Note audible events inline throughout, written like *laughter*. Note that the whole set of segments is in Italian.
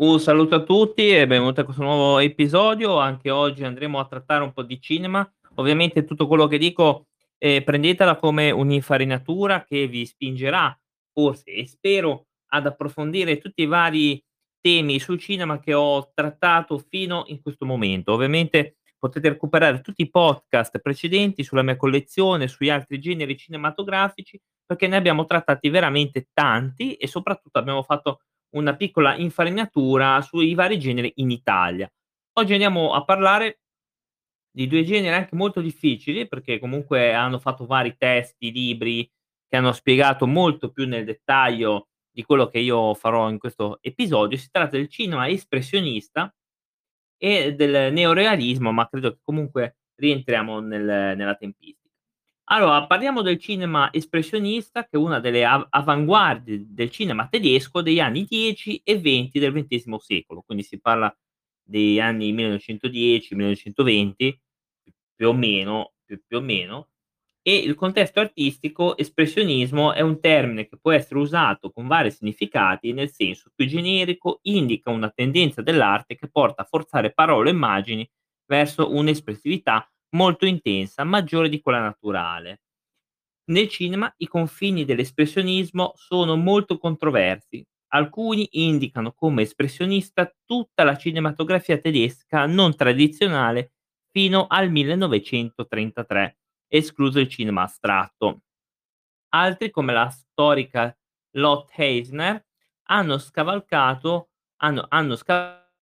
Un saluto a tutti e benvenuti a questo nuovo episodio. Anche oggi andremo a trattare un po' di cinema. Ovviamente tutto quello che dico, ehm, prendetela come un'infarinatura che vi spingerà, forse e spero, ad approfondire tutti i vari temi sul cinema che ho trattato fino in questo momento. Ovviamente potete recuperare tutti i podcast precedenti sulla mia collezione, sugli altri generi cinematografici, perché ne abbiamo trattati veramente tanti e soprattutto abbiamo fatto una piccola infarinatura sui vari generi in Italia. Oggi andiamo a parlare di 2 generi anche molto difficili, perché comunque hanno fatto vari testi, libri che hanno spiegato molto più nel dettaglio di quello che io farò in questo episodio. Si tratta del cinema espressionista e del neorealismo, ma credo che comunque rientriamo nel nella tempistica. Allora, parliamo del cinema espressionista, che è una delle av avanguardie del cinema tedesco degli anni 10 e 20 del XX secolo, quindi si parla degli anni 1910, 1920, più o meno più più o meno, e il contesto artistico espressionismo è un termine che può essere usato con vari significati, nel senso più generico, indica una tendenza dell'arte che porta a forzare parole o immagini verso un'espressività molto intensa, maggiore di quella naturale. Nel cinema i confini dell'espressionismo sono molto controversi. Alcuni indicano come espressionista tutta la cinematografia tedesca non tradizionale fino al 1933, escluso il cinema astratto. Altri, come la storica Lotte Eisner, hanno scavalcato hanno hanno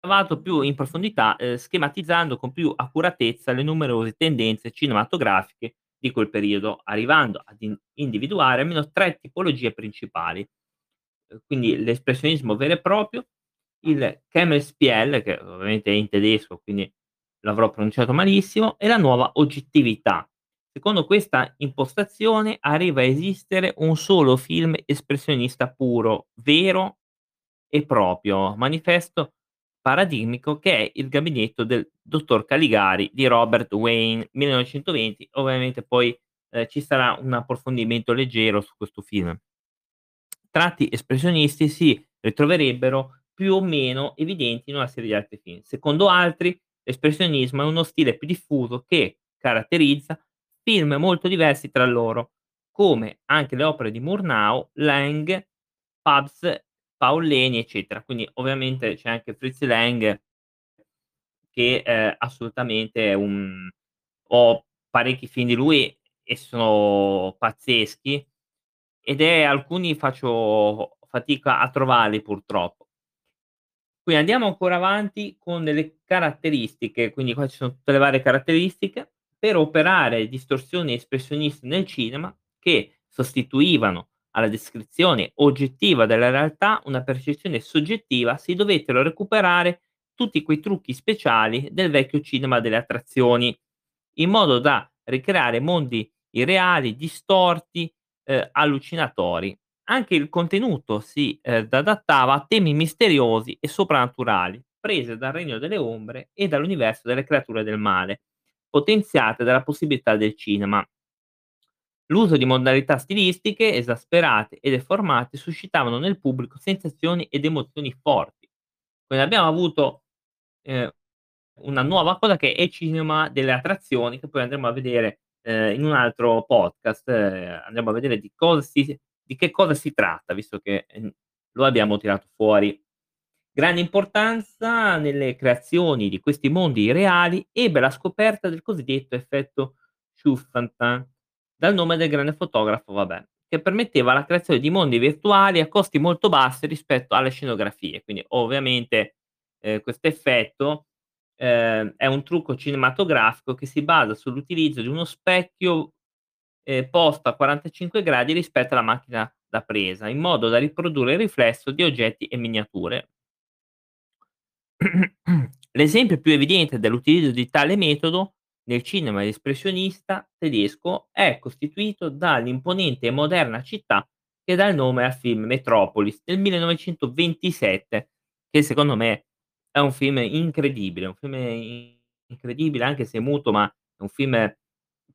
scavato più in profondità, ehm, schematizzando con più accuratezza le numerose tendenze cinematografiche di quel periodo, arrivando ad in individuare almeno 3 tipologie principali. Uhm, quindi l'espressionismo vero e proprio, il Kammerspiel, che ovviamente è in tedesco, quindi l'avrò pronunciato malissimo, e la nuova oggettività. Secondo questa impostazione arriva a esistere un solo film espressionista puro, vero e proprio, manifesto paradigmico che è Il gabinetto del dottor Caligari di Robert Wayne, 1920. Ovviamente poi, ehm, ci sarà un approfondimento leggero su questo film. Tratti espressionisti si ritroverebbero più o meno evidenti in una serie di altri film. Secondo altri, l'espressionismo è uno stile più diffuso che caratterizza film molto diversi tra loro, come anche le opere di Murnau, Lang, Pabst, Paul Leni, eccetera. Quindi ovviamente c'è anche Fritz Lang che, ehm, assolutamente è un ho parecchi film di lui e sono pazzeschi ed è alcuni faccio fatica a trovarli purtroppo. Qui andiamo ancora avanti con delle caratteristiche, quindi qua ci sono tutte le varie caratteristiche per operare distorsioni espressioniste nel cinema che sostituivano alla descrizione oggettiva della realtà una percezione soggettiva, si dovettero recuperare tutti quei trucchi speciali del vecchio cinema delle attrazioni, in modo da ricreare mondi irreali, distorti, ehm, allucinatori. Anche il contenuto si, ehm, adattava a temi misteriosi e soprannaturali, prese dal regno delle ombre e dall'universo delle creature del male, potenziate dalla possibilità del cinema. L'uso di modalità stilistiche esasperate e deformate suscitavano nel pubblico sensazioni ed emozioni forti. Quindi abbiamo avuto, ehm, una nuova cosa che è il cinema delle attrazioni, che poi andremo a vedere, ehm, in un altro podcast, ehm, andremo a vedere di si di che cosa si tratta, visto che, ehm, lo abbiamo tirato fuori. Grande importanza nelle creazioni di questi mondi irreali ebbe la scoperta del cosiddetto effetto Schuffantin, dal nome del grande fotografo, vabbè, che permetteva la creazione di mondi virtuali a costi molto bassi rispetto alle scenografie. Quindi ovviamente, ehm, questo effetto, ehm, è un trucco cinematografico che si basa sull'utilizzo di uno specchio, ehm, posto a 45 gradi rispetto alla macchina da presa, in modo da riprodurre il riflesso di oggetti e miniature. *clears throat* L'esempio più evidente dell'utilizzo di tale metodo nel cinema espressionista tedesco è costituito dall'imponente e moderna città che dà il nome al film Metropolis del 1927, che secondo me è un film incredibile, un film incredibile anche se muto, ma è un film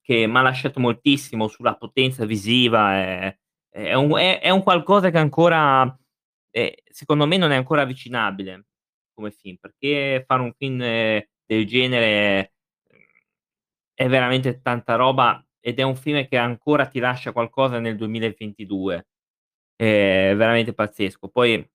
che m'ha lasciato moltissimo sulla potenza visiva, è è un è è un qualcosa che ancora, secondo me non è ancora avvicinabile. come film, perché fare un film del genere, è veramente tanta roba ed è un film che ancora ti lascia qualcosa nel 2022. È veramente pazzesco. Poi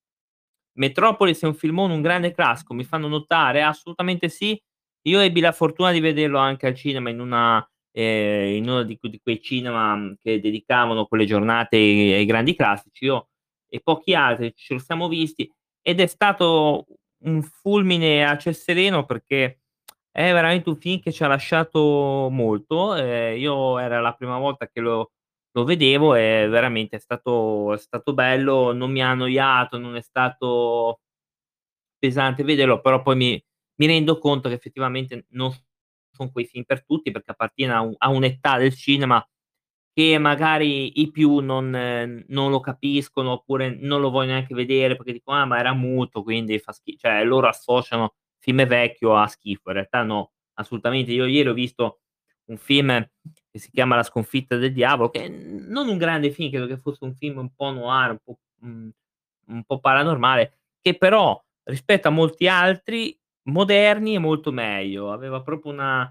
Metropolis è un filmone, un grande classico, mi fanno notare, assolutamente sì. Io ebbi la fortuna di vederlo anche al cinema in una ehm, in uno di di quei cinema, che dedicavano quelle giornate ai ai grandi classici. Io e pochi altri ce lo siamo visti ed è stato un fulmine a ciel sereno perché è veramente un film che ci ha lasciato molto. Ehm, io era la prima volta che lo lo vedevo e veramente è stato è stato bello, non mi ha annoiato, non è stato pesante vederlo, però poi mi mi rendo conto che effettivamente non son quei film per tutti, perché appartiene a un a un'età del cinema che magari i più non non lo capiscono, oppure non lo vogliono neanche vedere perché dicono: "Ah, ma era muto quindi fa schi" cioè loro associano film vecchio a schifo. In realtà no, assolutamente. Io ieri ho visto un film che si chiama La sconfitta del diavolo, che non un grande film, credo che fosse un film un po' noir, un po', mhmm, un po' paranormale, che però rispetto a molti altri moderni è molto meglio. Aveva proprio una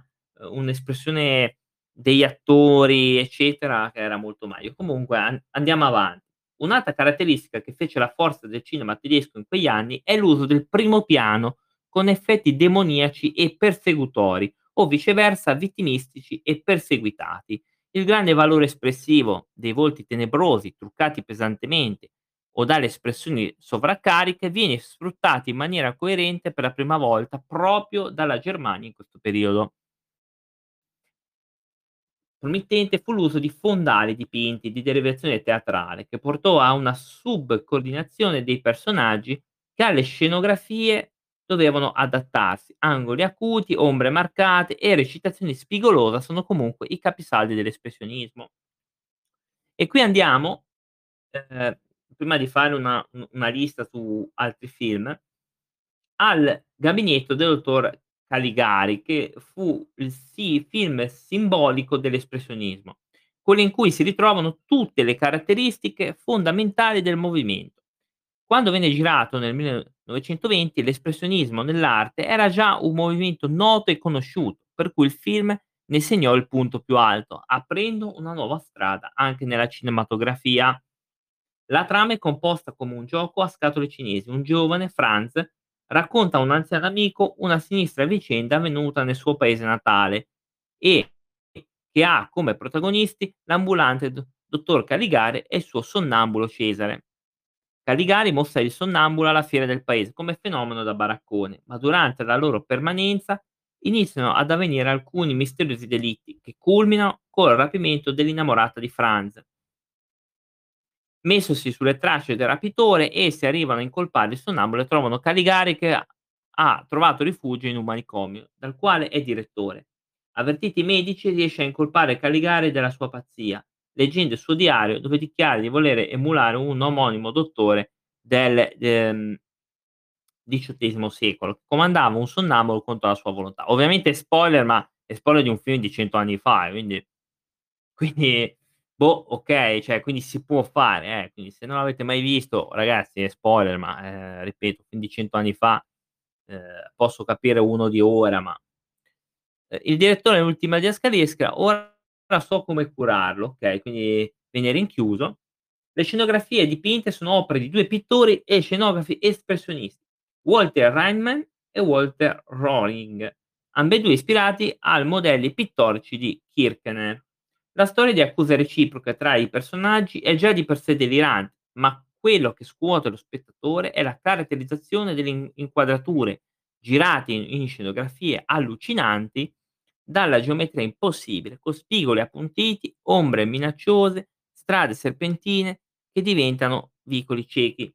uhm, un'espressione degli attori, eccetera, che era molto meglio. Comunque an andiamo avanti. Un'altra caratteristica che fece la forza del cinema tedesco in quegli anni è l'uso del primo piano con effetti demoniaci e persecutori o viceversa vittimistici e perseguitati. Il grande valore espressivo dei volti tenebrosi, truccati pesantemente o dalle espressioni sovraccariche viene sfruttato in maniera coerente per la prima volta proprio dalla Germania in questo periodo. Promettente fu l'uso di fondali dipinti di derivazione teatrale, che portò a una subcoordinazione dei personaggi che alle scenografie dovevano adattarsi. Angoli acuti, ombre marcate e recitazione spigolosa sono comunque i capisaldi dell'espressionismo. E qui andiamo, ehm, prima di fare una una lista su altri film, al gabinetto del dottor Caligari, che fu il si film simbolico dell'espressionismo, quello in cui si ritrovano tutte le caratteristiche fondamentali del movimento. Quando venne girato nel 1920 l'espressionismo nell'arte era già un movimento noto e conosciuto, per cui il film ne segnò il punto più alto, aprendo una nuova strada anche nella cinematografia. La trama è composta come un gioco a scatole cinesi. Un giovane, Franz, racconta a un anziano amico una sinistra vicenda avvenuta nel suo paese natale e che ha come protagonisti l'ambulante dottor Caligari e il suo sonnambulo Cesare. Caligari mostra il sonnambulo alla fiera del paese come fenomeno da baraccone, ma durante la loro permanenza iniziano ad avvenire alcuni misteriosi delitti che culminano col rapimento dell'innamorata di Franz. Messosi sulle tracce del rapitore, essi arrivano a incolpare il sonnambulo e trovano Caligari che ha trovato rifugio in un manicomio, dal quale è direttore. Avvertiti i medici, riesce a incolpare Caligari della sua pazzia, leggendo il suo diario dove dichiara di volere emulare un omonimo dottore del, ehm, XVIII secolo, comandava un sonnambulo contro la sua volontà. Ovviamente spoiler, ma è spoiler di un film di 100 anni fa, quindi quindi boh, okay, cioè quindi si può fare, eh, quindi se non l'avete mai visto ragazzi è spoiler, ma, ehm, ripeto, film di 100 anni fa, ehm, posso capire uno di ora, ma ehm, il direttore nell'ultima didascalisca: "Ora so come curarlo", okay, quindi viene rinchiuso. Le scenografie dipinte sono opere di 2 pittori e scenografi espressionisti, Walter Reimann e Walter Rohring, ambedue ispirati al modelli pittorici di Kirchner. La storia di accuse reciproche tra i personaggi è già di per sé delirante, ma quello che scuote lo spettatore è la caratterizzazione delle in inquadrature, girate in in scenografie allucinanti, dalla geometria impossibile, con spigoli appuntiti, ombre minacciose, strade serpentine che diventano vicoli ciechi.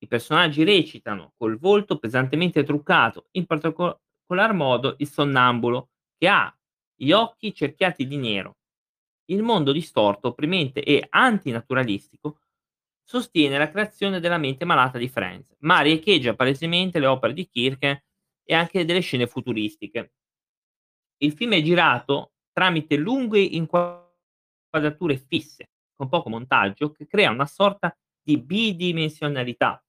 I personaggi recitano col volto pesantemente truccato, in particolar modo il sonnambulo, che ha gli occhi cerchiati di nero. Il mondo distorto, opprimente e antinaturalistico sostiene la creazione della mente malata di Franz, ma riecheggia palesemente le opere di Kirchner e anche delle scene futuristiche. Il film è girato tramite lunghe inquadrature fisse, con poco montaggio, che crea una sorta di bidimensionalità.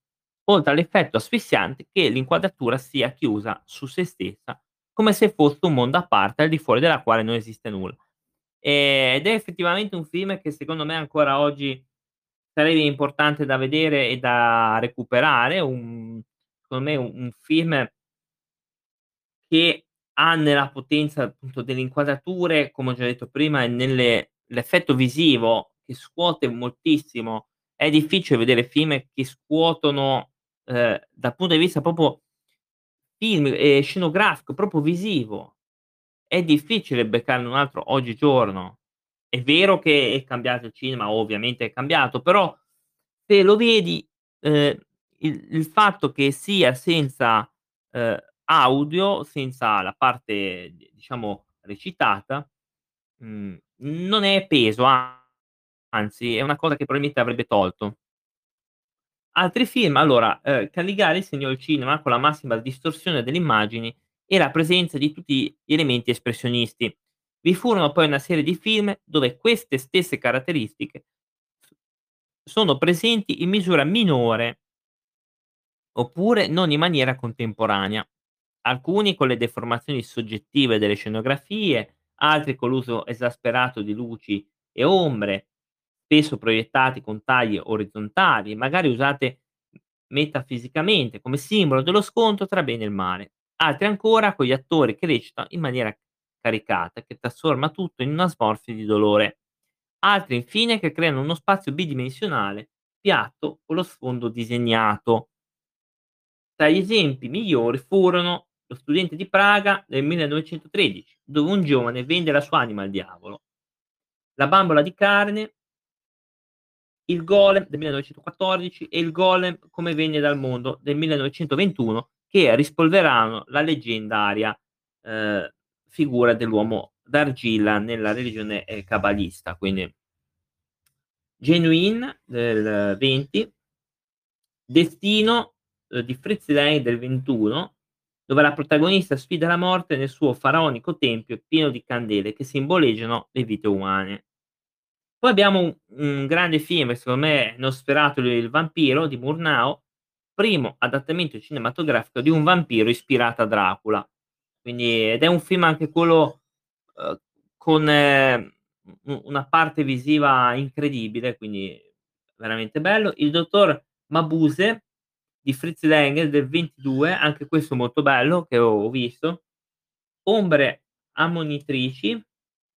oltre all'effetto asfissiante che l'inquadratura sia chiusa su se stessa, come se fosse un mondo a parte al di fuori della quale non esiste nulla. Ed è effettivamente un film che secondo me ancora oggi sarebbe importante da vedere e da recuperare, un secondo me un un film che ha nella potenza appunto delle inquadrature, come ho già detto prima, e nelle l'effetto visivo che scuote moltissimo. È difficile vedere film che scuotono, ehm, dal punto di vista proprio film e scenografico, proprio visivo. È difficile beccarne un altro oggigiorno. È vero che è cambiato il cinema, ovviamente è cambiato, però se lo vedi, ehm, il il fatto che sia senza, ehm, audio, senza la parte diciamo recitata, mhmm, non è peso, anzi è una cosa che probabilmente avrebbe tolto. Altri film, allora, ehm, Caligari segnò il cinema con la massima distorsione delle immagini e la presenza di tutti gli elementi espressionisti. Vi furono poi una serie di film dove queste stesse caratteristiche sono presenti in misura minore oppure non in maniera contemporanea. Alcuni con le deformazioni soggettive delle scenografie, altri con l'uso esasperato di luci e ombre, spesso proiettati con tagli orizzontali, magari usate metafisicamente come simbolo dello scontro tra bene e male. Altri ancora con gli attori che recitano in maniera caricata, che trasforma tutto in una smorfia di dolore. Altri infine che creano uno spazio bidimensionale, piatto con lo sfondo disegnato. Tra gli esempi migliori furono Lo studente di Praga del 1913, dove un giovane vende la sua anima al diavolo. La bambola di carne Il golem del 1914 e Il golem come venne dal mondo del 1921, che rispolverarono la leggendaria, ehm, figura dell'uomo d'argilla nella religione, ehm, cabalista, quindi Genuine del 20 Destino, uhm, di Fritz Lang del 21, dove la protagonista sfida la morte nel suo faraonico tempio pieno di candele che simboleggiano le vite umane. Poi abbiamo un un grande film, secondo me, Nosferatu il vampiro di Murnau, primo adattamento cinematografico di un vampiro ispirato a Dracula. Quindi ed è un film anche quello, uhm, con u una parte visiva incredibile, quindi veramente bello. Il dottor Mabuse di Fritz Lang del 22, anche questo molto bello che ho visto. Ombre ammonitrici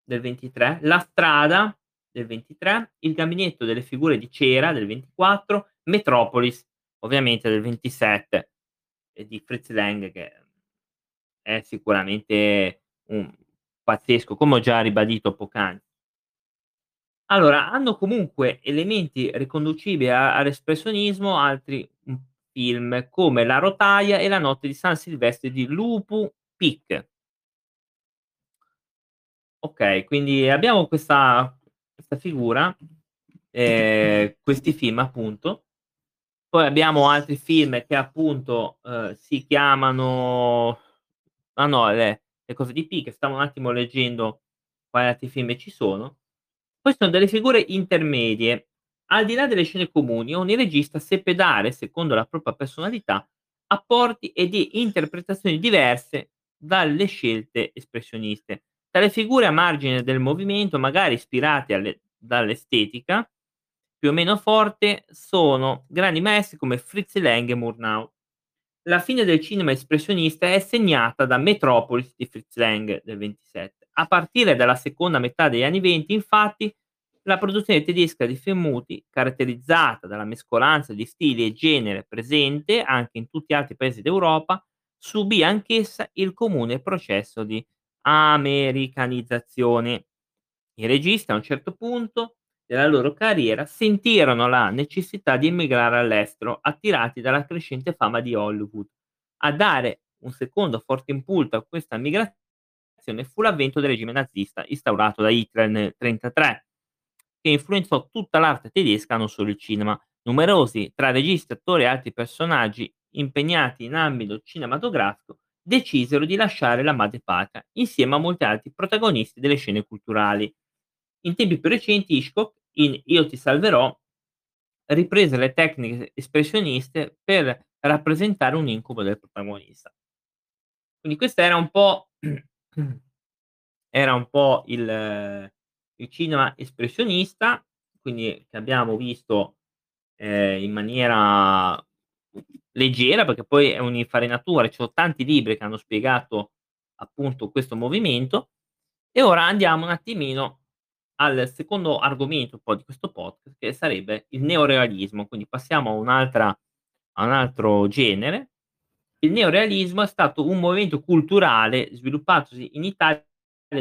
del 23, La strada del 23, Il gabinetto delle figure di cera del 24, Metropolis ovviamente del 27 e di Fritz Lang che è sicuramente un pazzesco, come ho già ribadito poc'anzi. Allora, hanno comunque elementi riconducibili all'espressionismo altri, film come La rotaia e La notte di San Silvestri di Lupu Pic. Okay, quindi abbiamo questa questa figura, ehm, questi film appunto. Poi abbiamo altri film che appunto, uhm, si chiamano ah no, le le cose di Pic, stavo un attimo leggendo quali altri film ci sono. Poi sono delle figure intermedie. Al di là delle scene comuni, ogni regista seppe dare, secondo la propria personalità, apporti e di interpretazioni diverse dalle scelte espressioniste. Tra le figure a margine del movimento, magari ispirate alle dall'estetica più o meno forte, sono grandi maestri come Fritz Lang e Murnau. La fine del cinema espressionista è segnata da Metropolis di Fritz Lang del 27. A partire dalla seconda metà degli anni 20, infatti, la produzione tedesca di film muti, caratterizzata dalla mescolanza di stili e genere presente anche in tutti gli altri paesi d'Europa, subì anch'essa il comune processo di americanizzazione. I registi a un certo punto della loro carriera sentirono la necessità di emigrare all'estero, attirati dalla crescente fama di Hollywood. A dare un secondo forte impulso a questa migrazione fu l'avvento del regime nazista instaurato da Hitler nel 33, che influenzò tutta l'arte tedesca, non solo il cinema. Numerosi tra registi, attori e altri personaggi impegnati in ambito cinematografico decisero di lasciare la madrepatria, insieme a molti altri protagonisti delle scene culturali. In tempi più recenti Hitchcock, in Io ti salverò, riprese le tecniche espressioniste per rappresentare un incubo del protagonista. Quindi questo era un po' *clears throat* era un po' il il cinema espressionista, quindi che abbiamo visto, ehm, in maniera leggera, perché poi è un'infarinatura, ci sono tanti libri che hanno spiegato appunto questo movimento. E ora andiamo un attimino al secondo argomento un di questo podcast, che sarebbe il neorealismo, quindi passiamo a un'altra a un altro genere. Il neorealismo è stato un movimento culturale sviluppatosi in Italia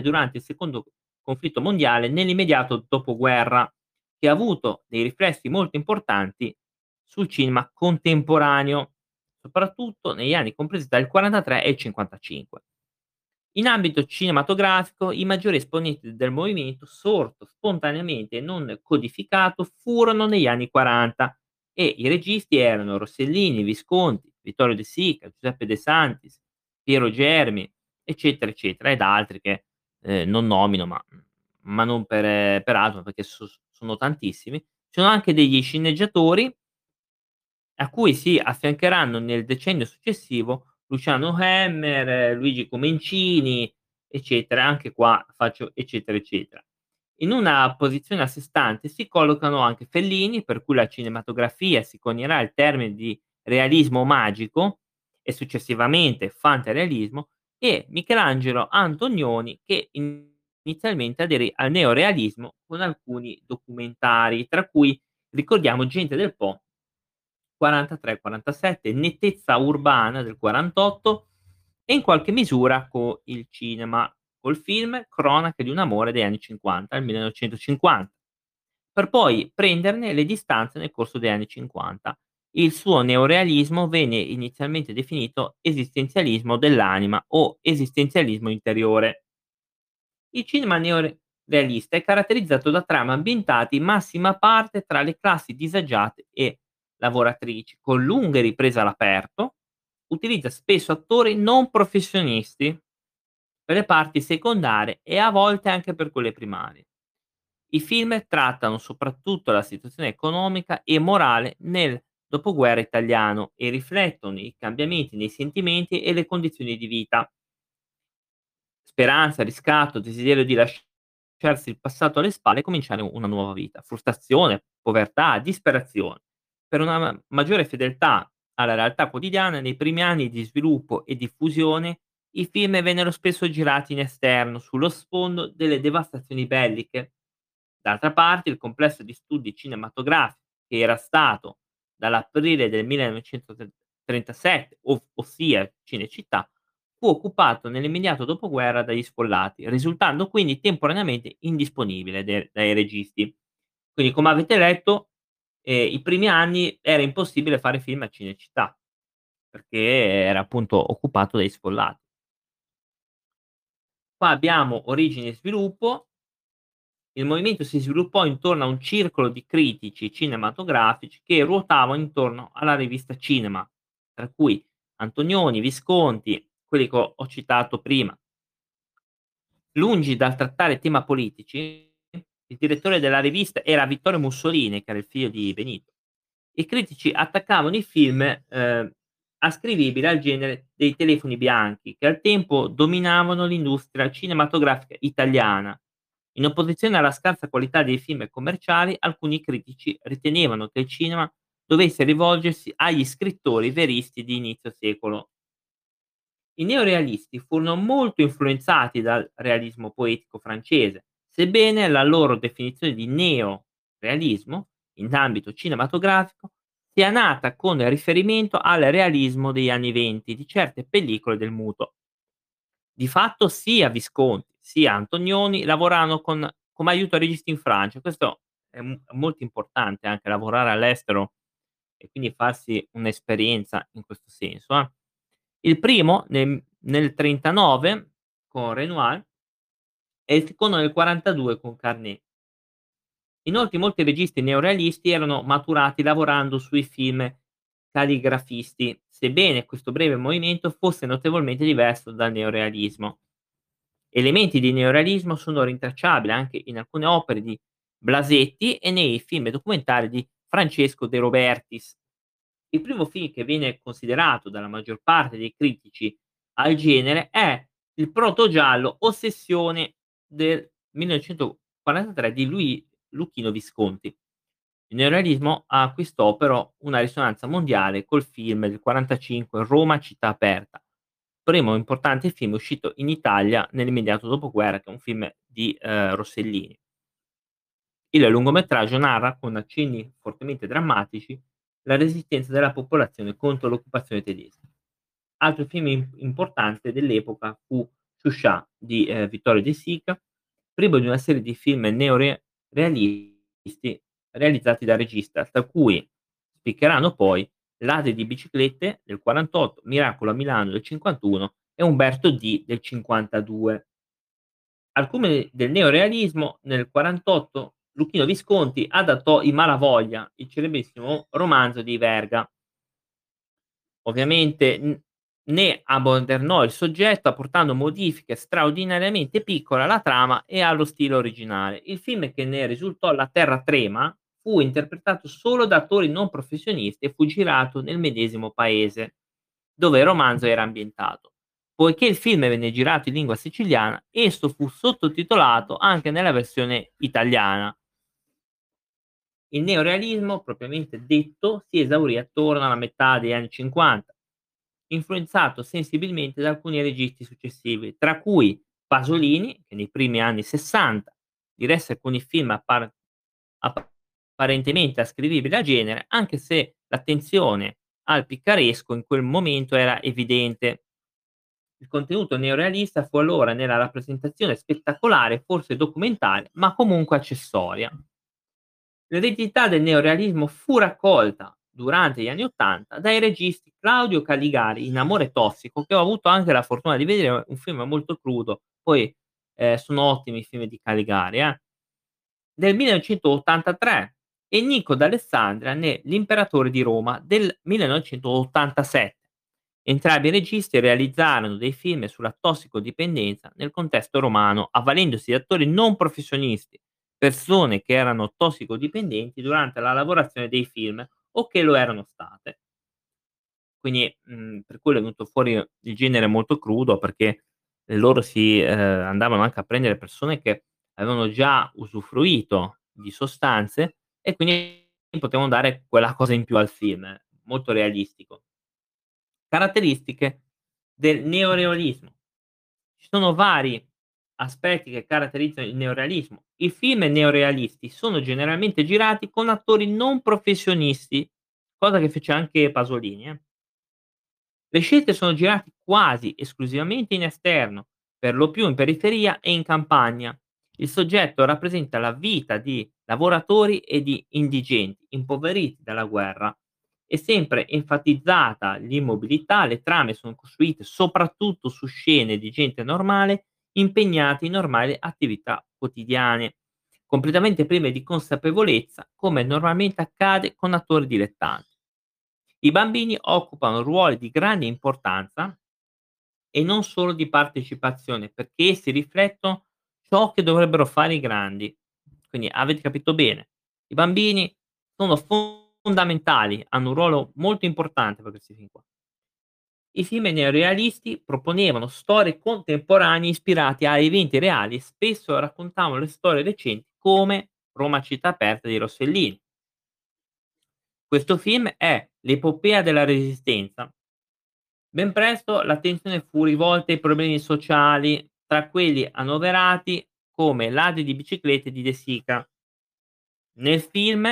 durante il secondo conflitto mondiale nell'immediato dopoguerra, che ha avuto dei riflessi molto importanti sul cinema contemporaneo, soprattutto negli anni compresi tra il 43 e il 55. In ambito cinematografico, i maggiori esponenti del movimento, sorto spontaneamente e non codificato, furono negli anni 40 e i registi erano Rossellini, Visconti, Vittorio De Sica, Giuseppe De Santis, Piero Germi, eccetera, eccetera, ed altri che eh, non nomino, ma, ma non per, per altro, perché so, sono tantissimi. Ci sono anche degli sceneggiatori a cui si affiancheranno nel decennio successivo Luciano Hemmer, Luigi Comencini, eccetera. Anche qua faccio eccetera, eccetera. In una posizione a sé stante si collocano anche Fellini, per cui la cinematografia si conierà il termine di realismo magico e successivamente fantarealismo, e Michelangelo Antonioni che inizialmente aderì al neorealismo con alcuni documentari, tra cui ricordiamo Gente del Po 43-47, Nettezza urbana del 48 e in qualche misura con il cinema, col film Cronache di un amore degli anni 50 al 1950, per poi prenderne le distanze nel corso degli anni 50 il suo neorealismo venne inizialmente definito esistenzialismo dell'anima o esistenzialismo interiore. Il cinema neorealista è caratterizzato da trame ambientate in massima parte tra le classi disagiate e lavoratrici, con lunghe riprese all'aperto, utilizza spesso attori non professionisti per le parti secondarie e a volte anche per quelle primarie. I film trattano soprattutto la situazione economica e morale nel dopoguerra italiano e riflettono i cambiamenti nei sentimenti e le condizioni di vita. Speranza, riscatto, desiderio di lasciarsi il passato alle spalle e cominciare una nuova vita, frustrazione, povertà, disperazione. Per una maggiore fedeltà alla realtà quotidiana, nei primi anni di sviluppo e diffusione, i film vennero spesso girati in esterno, sullo sfondo delle devastazioni belliche. D'altra parte, il complesso di studi cinematografici che era stato dall'aprile del 1937, ov ossia Cinecittà, fu occupato nell'immediato dopoguerra dagli sfollati, risultando quindi temporaneamente indisponibile de dai registi. Quindi come avete letto, ehm, i primi anni era impossibile fare film a Cinecittà, perché era appunto occupato dai sfollati. Qua abbiamo origine e sviluppo il movimento si sviluppò intorno a un circolo di critici cinematografici che ruotavano intorno alla rivista Cinema, tra cui Antonioni, Visconti, quelli che ho citato prima. Lungi dal trattare tema politici, il direttore della rivista era Vittorio Mussolini, che era il figlio di Benito. I critici attaccavano i film eh, ascrivibili al genere dei telefoni bianchi, che al tempo dominavano l'industria cinematografica italiana in opposizione alla scarsa qualità dei film commerciali, alcuni critici ritenevano che il cinema dovesse rivolgersi agli scrittori veristi di inizio secolo. I neorealisti furono molto influenzati dal realismo poetico francese, sebbene la loro definizione di neorealismo in ambito cinematografico sia nata con riferimento al realismo degli anni venti di certe pellicole del muto. Di fatto sia Visconti sia Antonioni lavorarono con come aiuto registi in Francia. Questo è m molto importante anche lavorare all'estero e quindi farsi un'esperienza in questo senso, eh. Il primo nel nel 39 con Renoir e il secondo nel 42 con Carnet. Inoltre molti registi neorealisti erano maturati lavorando sui film calligrafisti, sebbene questo breve movimento fosse notevolmente diverso dal neorealismo. Elementi di neorealismo sono rintracciabili anche in alcune opere di Blasetti e nei film documentari di Francesco De Robertis. Il primo film che viene considerato dalla maggior parte dei critici al genere è il protogiallo Ossessione del 1943 di Lui Luchino Visconti. Il neorealismo acquistò però una risonanza mondiale col film del 45 Roma città aperta, primo importante film uscito in Italia nell'immediato dopoguerra, che è un film di eh, Rossellini. Il lungometraggio narra, con accenni fortemente drammatici, la resistenza della popolazione contro l'occupazione tedesca. Altro film importante dell'epoca fu Shusha di eh, Vittorio De Sica, primo di una serie di film neorealisti realizzati dal regista, tra cui spiccheranno poi Ladri di biciclette del 48, Miracolo a Milano del 51 e Umberto D del 52. Al culmine del neorealismo, nel 48, Luchino Visconti adattò I Malavoglia, il celebrissimo romanzo di Verga. Ovviamente ne ammodernò il soggetto apportando modifiche straordinariamente piccole alla trama e allo stile originale. Il film che ne risultò La Terra Trema fu interpretato solo da attori non professionisti e fu girato nel medesimo paese dove il romanzo era ambientato. Poiché il film venne girato in lingua siciliana, esso fu sottotitolato anche nella versione italiana. Il neorealismo, propriamente detto, si esaurì attorno alla metà degli anni 50, influenzato sensibilmente da alcuni registi successivi, tra cui Pasolini, che nei primi anni 60 diresse alcuni film appar- apparentemente ascrivibili a genere, anche se l'attenzione al piccaresco in quel momento era evidente. Il contenuto neorealista fu allora nella rappresentazione spettacolare, forse documentaria, ma comunque accessoria. L'eredità del neorealismo fu raccolta durante gli anni Ottanta dai registi Claudio Caligari in Amore tossico, che ho avuto anche la fortuna di vedere, un film molto crudo, poi eh, sono ottimi i film di Caligari, eh. del 1983 e Nico d'Alessandria ne L'imperatore di Roma del 1987. Entrambi i registi realizzarono dei film sulla tossicodipendenza nel contesto romano, avvalendosi di attori non professionisti, persone che erano tossicodipendenti durante la lavorazione dei film o che lo erano state. Quindi mh, per quello è venuto fuori il genere molto crudo perché loro si eh, andavano anche a prendere persone che avevano già usufruito di sostanze e quindi potevano dare quella cosa in più al film, molto realistico. Caratteristiche del neorealismo. Ci sono vari aspetti che caratterizzano il neorealismo. I film neorealisti sono generalmente girati con attori non professionisti, cosa che fece anche Pasolini. Eh. Le scelte sono girate quasi esclusivamente in esterno, per lo più in periferia e in campagna. Il soggetto rappresenta la vita di lavoratori e di indigenti impoveriti dalla guerra. È sempre enfatizzata l'immobilità, le trame sono costruite soprattutto su scene di gente normale impegnati in normali attività quotidiane, completamente prive di consapevolezza, come normalmente accade con attori dilettanti. I bambini occupano ruoli di grande importanza e non solo di partecipazione, perché essi riflettono ciò che dovrebbero fare i grandi. Quindi avete capito bene, i bambini sono fondamentali, hanno un ruolo molto importante per questi film qua. I film neorealisti proponevano storie contemporanee ispirate a eventi reali e spesso raccontavano le storie recenti come Roma città aperta di Rossellini. Questo film è l'epopea della resistenza. Ben presto l'attenzione fu rivolta ai problemi sociali, tra quelli annoverati come ladri di biciclette di De Sica. Nel film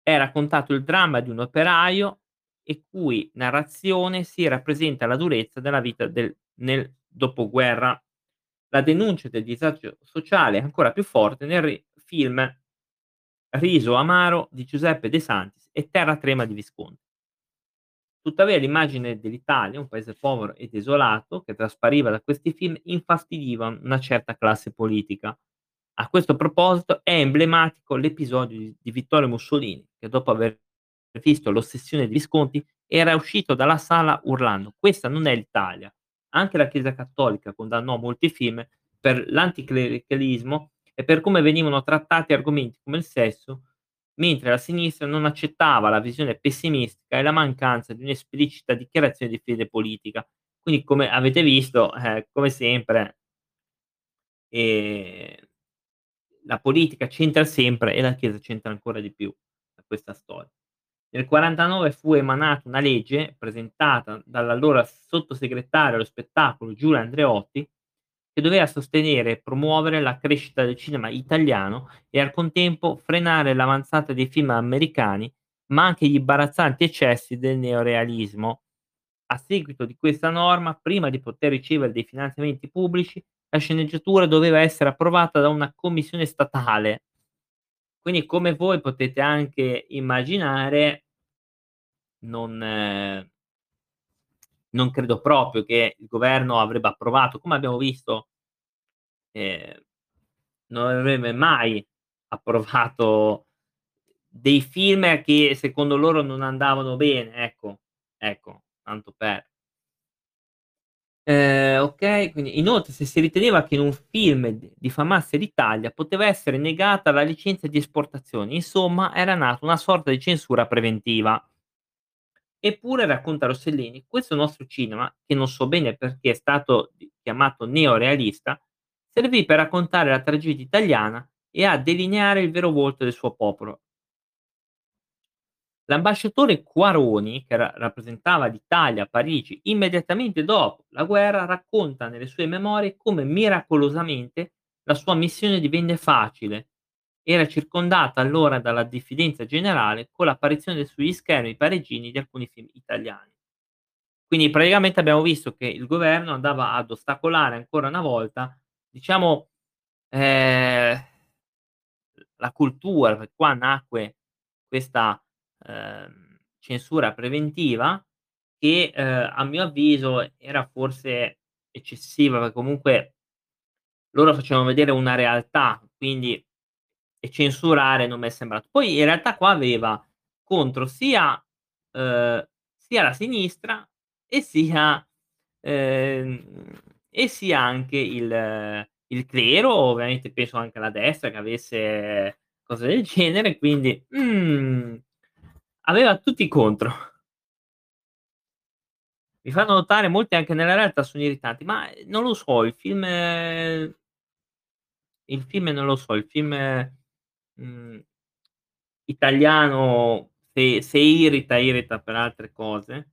è raccontato il dramma di un operaio e cui narrazione si rappresenta la durezza della vita del, nel dopoguerra. La denuncia del disagio sociale è ancora più forte nel film Riso Amaro di Giuseppe De Santis e Terra Trema di Visconti. Tuttavia l'immagine dell'Italia, un paese povero e desolato, che traspariva da questi film, infastidiva una certa classe politica. A questo proposito è emblematico l'episodio di, di Vittorio Mussolini, che dopo aver visto l'ossessione di Visconti, era uscito dalla sala urlando: Questa non è l'Italia. Anche la Chiesa Cattolica condannò molti film per l'anticlericalismo e per come venivano trattati argomenti come il sesso mentre la sinistra non accettava la visione pessimistica e la mancanza di un'esplicita dichiarazione di fede politica. Quindi come avete visto, eh, come sempre ehm, la politica c'entra sempre e la Chiesa c'entra ancora di più da questa storia. Nel '49 fu emanata una legge, presentata dall'allora sottosegretario allo spettacolo Giulio Andreotti, che doveva sostenere e promuovere la crescita del cinema italiano e al contempo frenare l'avanzata dei film americani, ma anche gli imbarazzanti eccessi del neorealismo. A seguito di questa norma, prima di poter ricevere dei finanziamenti pubblici, la sceneggiatura doveva essere approvata da una commissione statale. Quindi come voi potete anche immaginare non non credo proprio che il governo avrebbe approvato, come abbiamo visto ehm, non avrebbe mai approvato dei film che secondo loro non andavano bene, ecco, ecco, tanto per. Ehm, okay, quindi inoltre se si riteneva che in un film diffamasse l'Italia, poteva essere negata la licenza di esportazione, insomma era nata una sorta di censura preventiva. Eppure, racconta Rossellini, questo nostro cinema, che non so bene perché è stato chiamato neorealista, servì per raccontare la tragedia italiana e a delineare il vero volto del suo popolo. L'ambasciatore Quaroni, che ra rappresentava l'Italia a Parigi immediatamente dopo la guerra, racconta nelle sue memorie come miracolosamente la sua missione divenne facile. Era circondata allora dalla diffidenza generale con l'apparizione sugli schermi parigini di alcuni film italiani. Quindi praticamente abbiamo visto che il governo andava ad ostacolare ancora una volta, diciamo, ehm, la cultura, perché qua nacque questa, ehm, censura preventiva che, ehm, a mio avviso era forse eccessiva, perché comunque loro facevano vedere una realtà, quindi e censurare non m'è sembrato. Poi in realtà qua aveva contro sia uhm, sia la sinistra e sia ehm, e sia anche il il clero, ovviamente penso anche alla destra che avesse cose del genere, quindi, mhmm, aveva tutti contro. Mi fanno notare molti anche nella realtà sono irritanti, ma, ehm, non lo so, il film il film non lo so, il film, mhmm, italiano se se irrita, irrita per altre cose,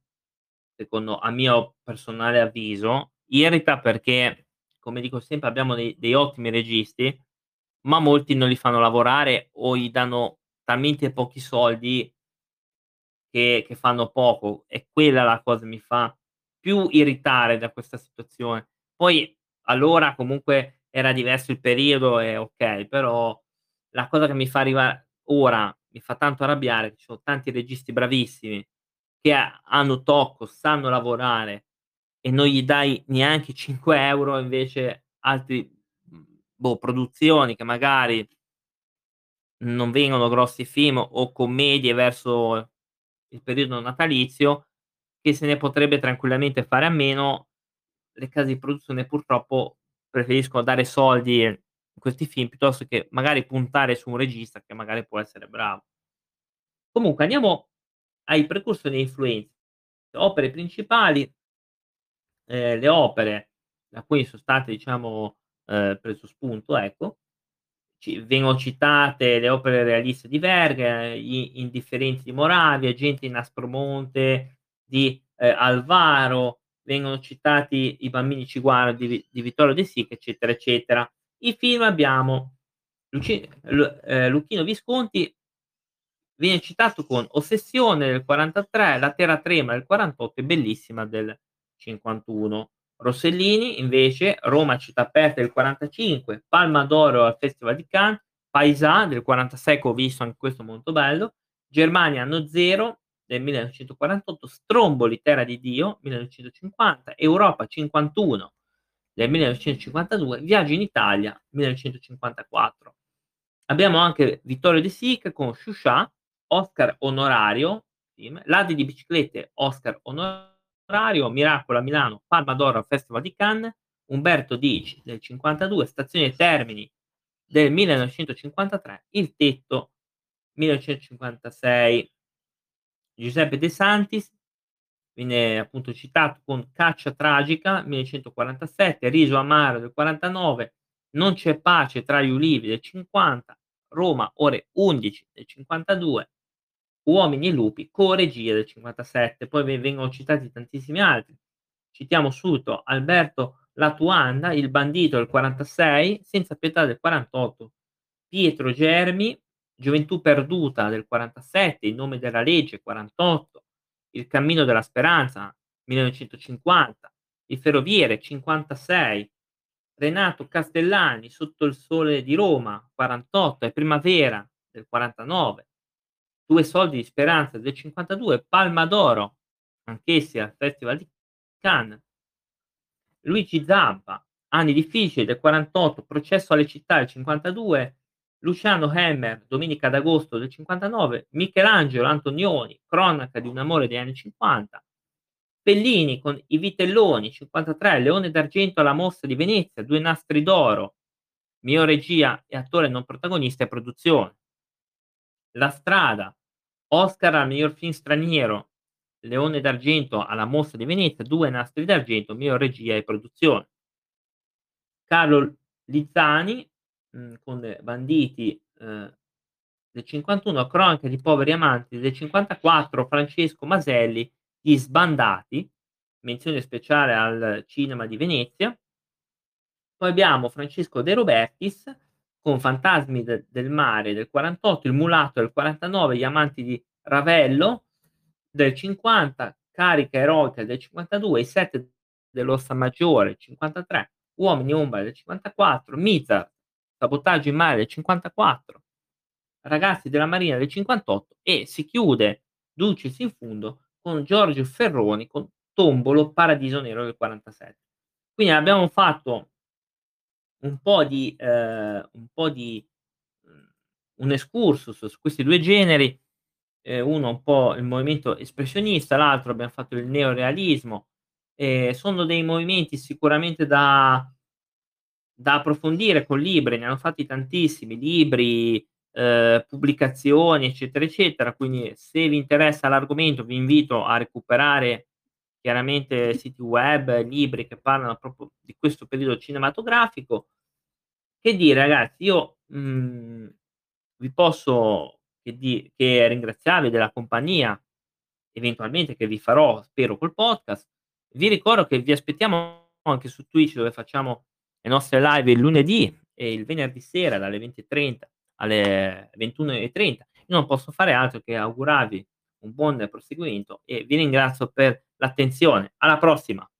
secondo a mio personale avviso. Irrita perché, come dico sempre, abbiamo dei dei ottimi registi, ma molti non li fanno lavorare o gli danno talmente pochi soldi che che fanno poco. È quella la cosa mi fa più irritare da questa situazione. Poi allora comunque era diverso il periodo e okay, però la cosa che mi fa arriva ora, mi fa tanto arrabbiare, ci sono tanti registi bravissimi che ha hanno tocco, sanno lavorare e non gli dai neanche 5 € invece altri, mhmm, boh, produzioni che magari non vengono grossi film o commedie verso il periodo natalizio, che se ne potrebbe tranquillamente fare a meno, le case di produzione purtroppo preferiscono dare soldi in questi film, piuttosto che magari puntare su un regista che magari può essere bravo. Comunque andiamo ai precursori e influenze. Opere principali ehm, le opere da cui son state diciamo, ehm, preso spunto, ecco, ci vengono citate le opere realiste di Verga, gli Indifferenti di Moravia, Gente in Aspromonte di, ehm, Alvaro, vengono citati I bambini ci guardano di di Vittorio De Sica, eccetera, eccetera. I film abbiamo Luci Lu ehm, Luchino Visconti viene citato con Ossessione del '43, La terra trema del '48 e Bellissima del '51. Rossellini invece, Roma città aperta del '45, Palma d'oro al Festival di Cannes, Paesà del '46 che ho visto anche questo molto bello, Germania anno zero del 1948, Stromboli terra di Dio 1950, Europa 51 del 1952, Viaggio in Italia 1954. Abbiamo anche Vittorio De Sica con Sciuscià, Oscar onorario, film, Ladri di biciclette, Oscar onorario, Miracolo a Milano, Palma d'oro al Festival di Cannes, Umberto Dici del '52, Stazione Termini del 1953, Il tetto 1956. Giuseppe De Santis viene appunto citato con Caccia tragica 1947, Riso amaro del 49, Non c'è pace tra gli ulivi del 50, Roma ore 11 del 52, Uomini e lupi, co-regia del 57, poi ve vengono citati tantissimi altri. Citiamo subito Alberto Latuanda, Il bandito del 46, Senza pietà del 48, Pietro Germi, Gioventù perduta del 47, Il nome della legge 48, Il cammino della speranza 1950, Il ferroviere 56, Renato Castellani, Sotto il sole di Roma 48 e Primavera del 49, Due soldi di speranza del 52, Palma d'oro, anch'essi al Festival di Cannes. Luigi Zappa, Anni difficili del 48, Processo alle città del 52, Luciano Hemmer, Domenica d'agosto del 59, Michelangelo Antonioni, Cronaca di un amore degli anni 50, Bellini con I Vitelloni, 53, Leone d'argento alla Mostra di Venezia, Due nastri d'oro, mio regia e attore non protagonista e produzione. La strada, Oscar al miglior film straniero, Leone d'argento alla Mostra di Venezia, due nastri d'argento, miglior regia e produzione. Carlo Lizzani mh, con Banditi eh, del 51, Cronache di poveri amanti del 54, Francesco Maselli, Gli sbandati, menzione speciale al cinema di Venezia. Poi abbiamo Francesco De Robertis con Fantasmi de del mare del 48, Il mulatto del 49, Gli amanti di Ravello del 50, Carica eroica del 52, I sette dell'Ossa Maggiore 53, Uomini ombra del 54, Mizar, Sabotaggio in mare del 54, Ragazzi della Marina del 58 e si chiude Dulcis in fundo con Giorgio Ferroni con Tombolo Paradiso Nero del 47. Quindi abbiamo fatto un po' di, eh, un, po di mhmm, un excursus su questi due generi, eh, uno un po' il movimento espressionista, l'altro abbiamo fatto il neorealismo. Eh, sono dei movimenti sicuramente da, da approfondire con libri, ne hanno fatti tantissimi libri, eh, pubblicazioni, eccetera, eccetera. Quindi, se vi interessa l'argomento, vi invito a recuperare chiaramente siti web, libri che parlano proprio di questo periodo cinematografico. Che dire, ragazzi, io mh, vi posso che, di, che ringraziarvi della compagnia, eventualmente che vi farò, spero, col podcast. Vi ricordo che vi aspettiamo anche su Twitch dove facciamo le nostre live il lunedì e il venerdì sera dalle 20.30 alle 21.30. Io non posso fare altro che augurarvi un buon proseguimento e vi ringrazio per l'attenzione. Alla prossima!